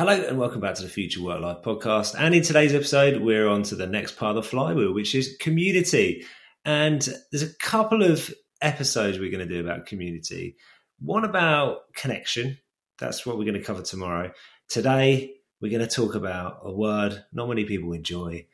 Hello and welcome back to the Future Work Life podcast. And in today's episode, we're on to the next part of the flywheel, which is community. And there's a couple of episodes we're going to do about community. One about connection. That's what we're going to cover tomorrow. Today, we're going to talk about a word not many people enjoy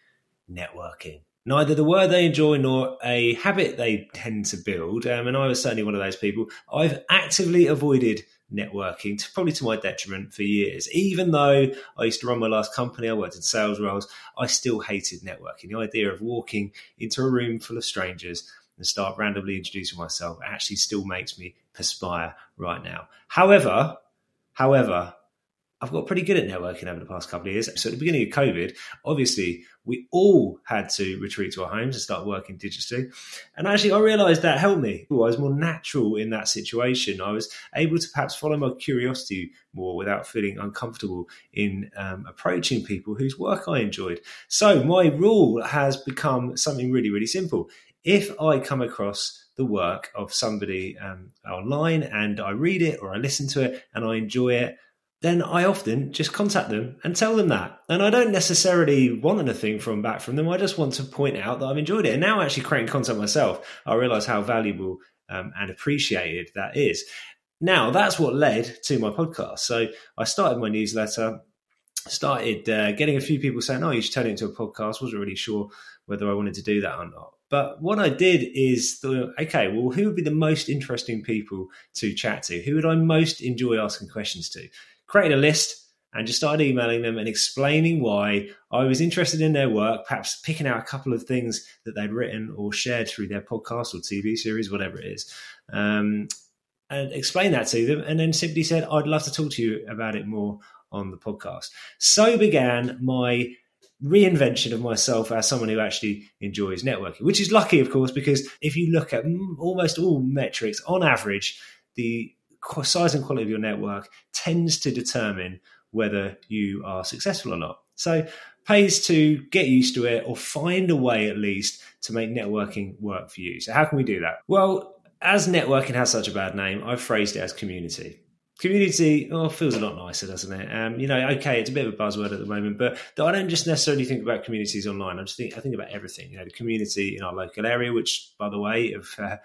networking. Neither the word they enjoy nor a habit they tend to build. Um, and I was certainly one of those people. I've actively avoided networking, to, probably to my detriment for years. Even though I used to run my last company, I worked in sales roles, I still hated networking. The idea of walking into a room full of strangers and start randomly introducing myself actually still makes me perspire right now. However, however, I've got pretty good at networking over the past couple of years. So at the beginning of COVID, obviously we all had to retreat to our homes and start working digitally. And actually I realized that helped me. I was more natural in that situation. I was able to perhaps follow my curiosity more without feeling uncomfortable in um, approaching people whose work I enjoyed. So my rule has become something really, really simple. If I come across the work of somebody um, online and I read it or I listen to it and I enjoy it, then I often just contact them and tell them that. And I don't necessarily want anything from back from them. I just want to point out that I've enjoyed it. And now actually creating content myself, I realize how valuable um, and appreciated that is. Now that's what led to my podcast. So I started my newsletter, started uh, getting a few people saying, "Oh, you should turn it into a podcast." wasn't really sure whether I wanted to do that or not. But what I did is, the, okay, well, who would be the most interesting people to chat to? Who would I most enjoy asking questions to? Created a list and just started emailing them and explaining why I was interested in their work, perhaps picking out a couple of things that they'd written or shared through their podcast or TV series, whatever it is, um, and explain that to them. And then simply said, I'd love to talk to you about it more on the podcast. So began my reinvention of myself as someone who actually enjoys networking, which is lucky, of course, because if you look at almost all metrics on average, the size and quality of your network tends to determine whether you are successful or not. So pays to get used to it or find a way at least to make networking work for you. So how can we do that? Well, as networking has such a bad name, I've phrased it as community. Community oh, feels a lot nicer, doesn't it? Um, you know, okay, it's a bit of a buzzword at the moment, but I don't just necessarily think about communities online. I just think I think about everything. You know, the community in our local area, which, by the way, have uh,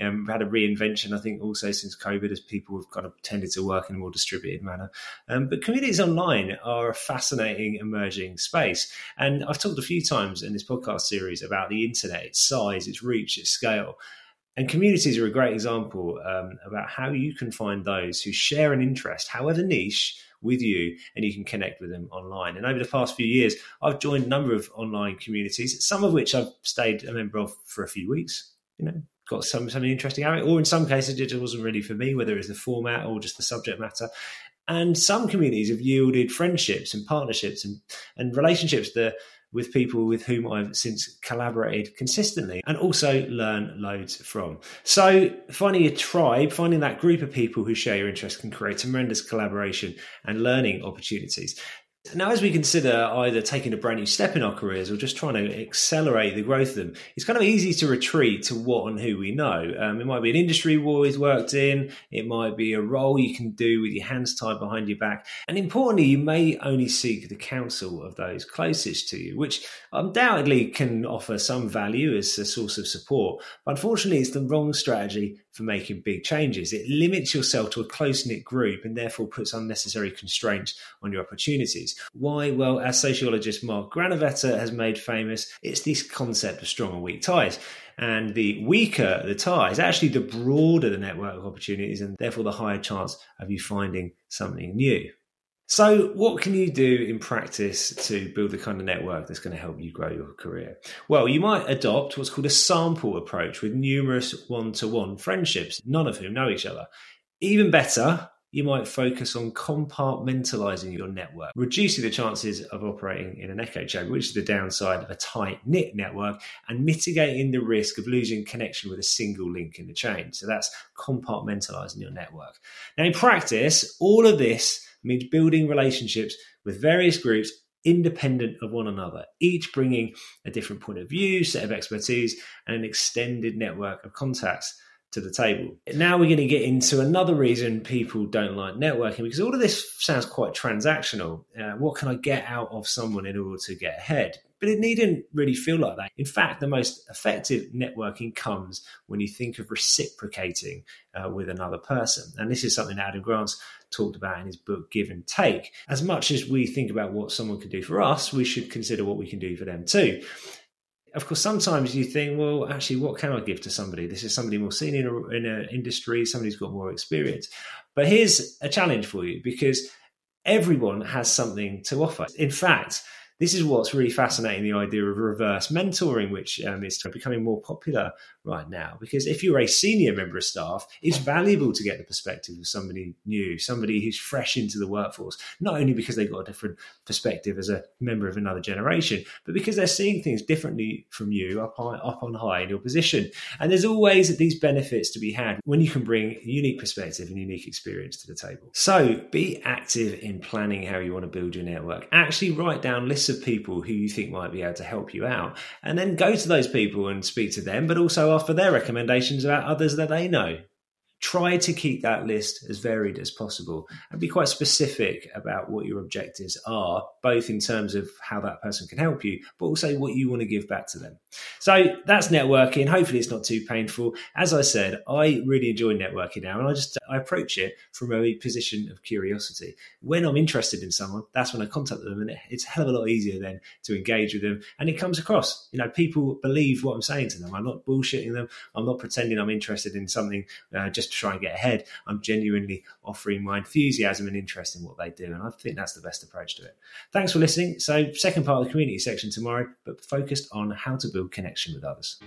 we've had a reinvention, I think, also since COVID, as people have kind of tended to work in a more distributed manner. Um, but communities online are a fascinating emerging space. And I've talked a few times in this podcast series about the internet, its size, its reach, its scale. And communities are a great example um, about how you can find those who share an interest, however niche, with you and you can connect with them online. And over the past few years, I've joined a number of online communities, some of which I've stayed a member of for a few weeks, you know, got some something interesting out of it. Or in some cases, it just wasn't really for me, whether it's the format or just the subject matter. And some communities have yielded friendships and partnerships and, and relationships that with people with whom I've since collaborated consistently and also learn loads from. So, finding a tribe, finding that group of people who share your interests can create tremendous collaboration and learning opportunities. Now, as we consider either taking a brand new step in our careers or just trying to accelerate the growth of them, it's kind of easy to retreat to what and who we know. Um, it might be an industry we've always worked in, it might be a role you can do with your hands tied behind your back. And importantly, you may only seek the counsel of those closest to you, which undoubtedly can offer some value as a source of support. But unfortunately, it's the wrong strategy for making big changes. It limits yourself to a close knit group and therefore puts unnecessary constraints on your opportunities. Why? Well, as sociologist Mark Granovetter has made famous, it's this concept of strong and weak ties. And the weaker the ties, actually, the broader the network of opportunities, and therefore the higher chance of you finding something new. So, what can you do in practice to build the kind of network that's going to help you grow your career? Well, you might adopt what's called a sample approach with numerous one to one friendships, none of whom know each other. Even better, you might focus on compartmentalizing your network, reducing the chances of operating in an echo chamber, which is the downside of a tight knit network, and mitigating the risk of losing connection with a single link in the chain. So that's compartmentalizing your network. Now, in practice, all of this means building relationships with various groups independent of one another, each bringing a different point of view, set of expertise, and an extended network of contacts to the table. Now we're going to get into another reason people don't like networking because all of this sounds quite transactional. Uh, what can I get out of someone in order to get ahead? But it needn't really feel like that. In fact, the most effective networking comes when you think of reciprocating uh, with another person. And this is something Adam Grant's talked about in his book Give and Take. As much as we think about what someone can do for us, we should consider what we can do for them too of course, sometimes you think, well, actually, what can I give to somebody? This is somebody more senior in an industry, somebody who's got more experience. But here's a challenge for you because everyone has something to offer. In fact, this is what's really fascinating the idea of reverse mentoring, which um, is becoming more popular right now. Because if you're a senior member of staff, it's valuable to get the perspective of somebody new, somebody who's fresh into the workforce, not only because they've got a different perspective as a member of another generation, but because they're seeing things differently from you up, high, up on high in your position. And there's always these benefits to be had when you can bring unique perspective and unique experience to the table. So be active in planning how you want to build your network. Actually write down lists of people who you think might be able to help you out, and then go to those people and speak to them, but also offer their recommendations about others that they know try to keep that list as varied as possible and be quite specific about what your objectives are, both in terms of how that person can help you, but also what you want to give back to them. So that's networking. Hopefully, it's not too painful. As I said, I really enjoy networking now, and I just I approach it from a position of curiosity. When I'm interested in someone, that's when I contact them, and it's a hell of a lot easier then to engage with them. And it comes across, you know, people believe what I'm saying to them. I'm not bullshitting them. I'm not pretending I'm interested in something uh, just to try and get ahead. I'm genuinely offering my enthusiasm and interest in what they do. And I think that's the best approach to it. Thanks for listening. So, second part of the community section tomorrow, but focused on how to build connection with others.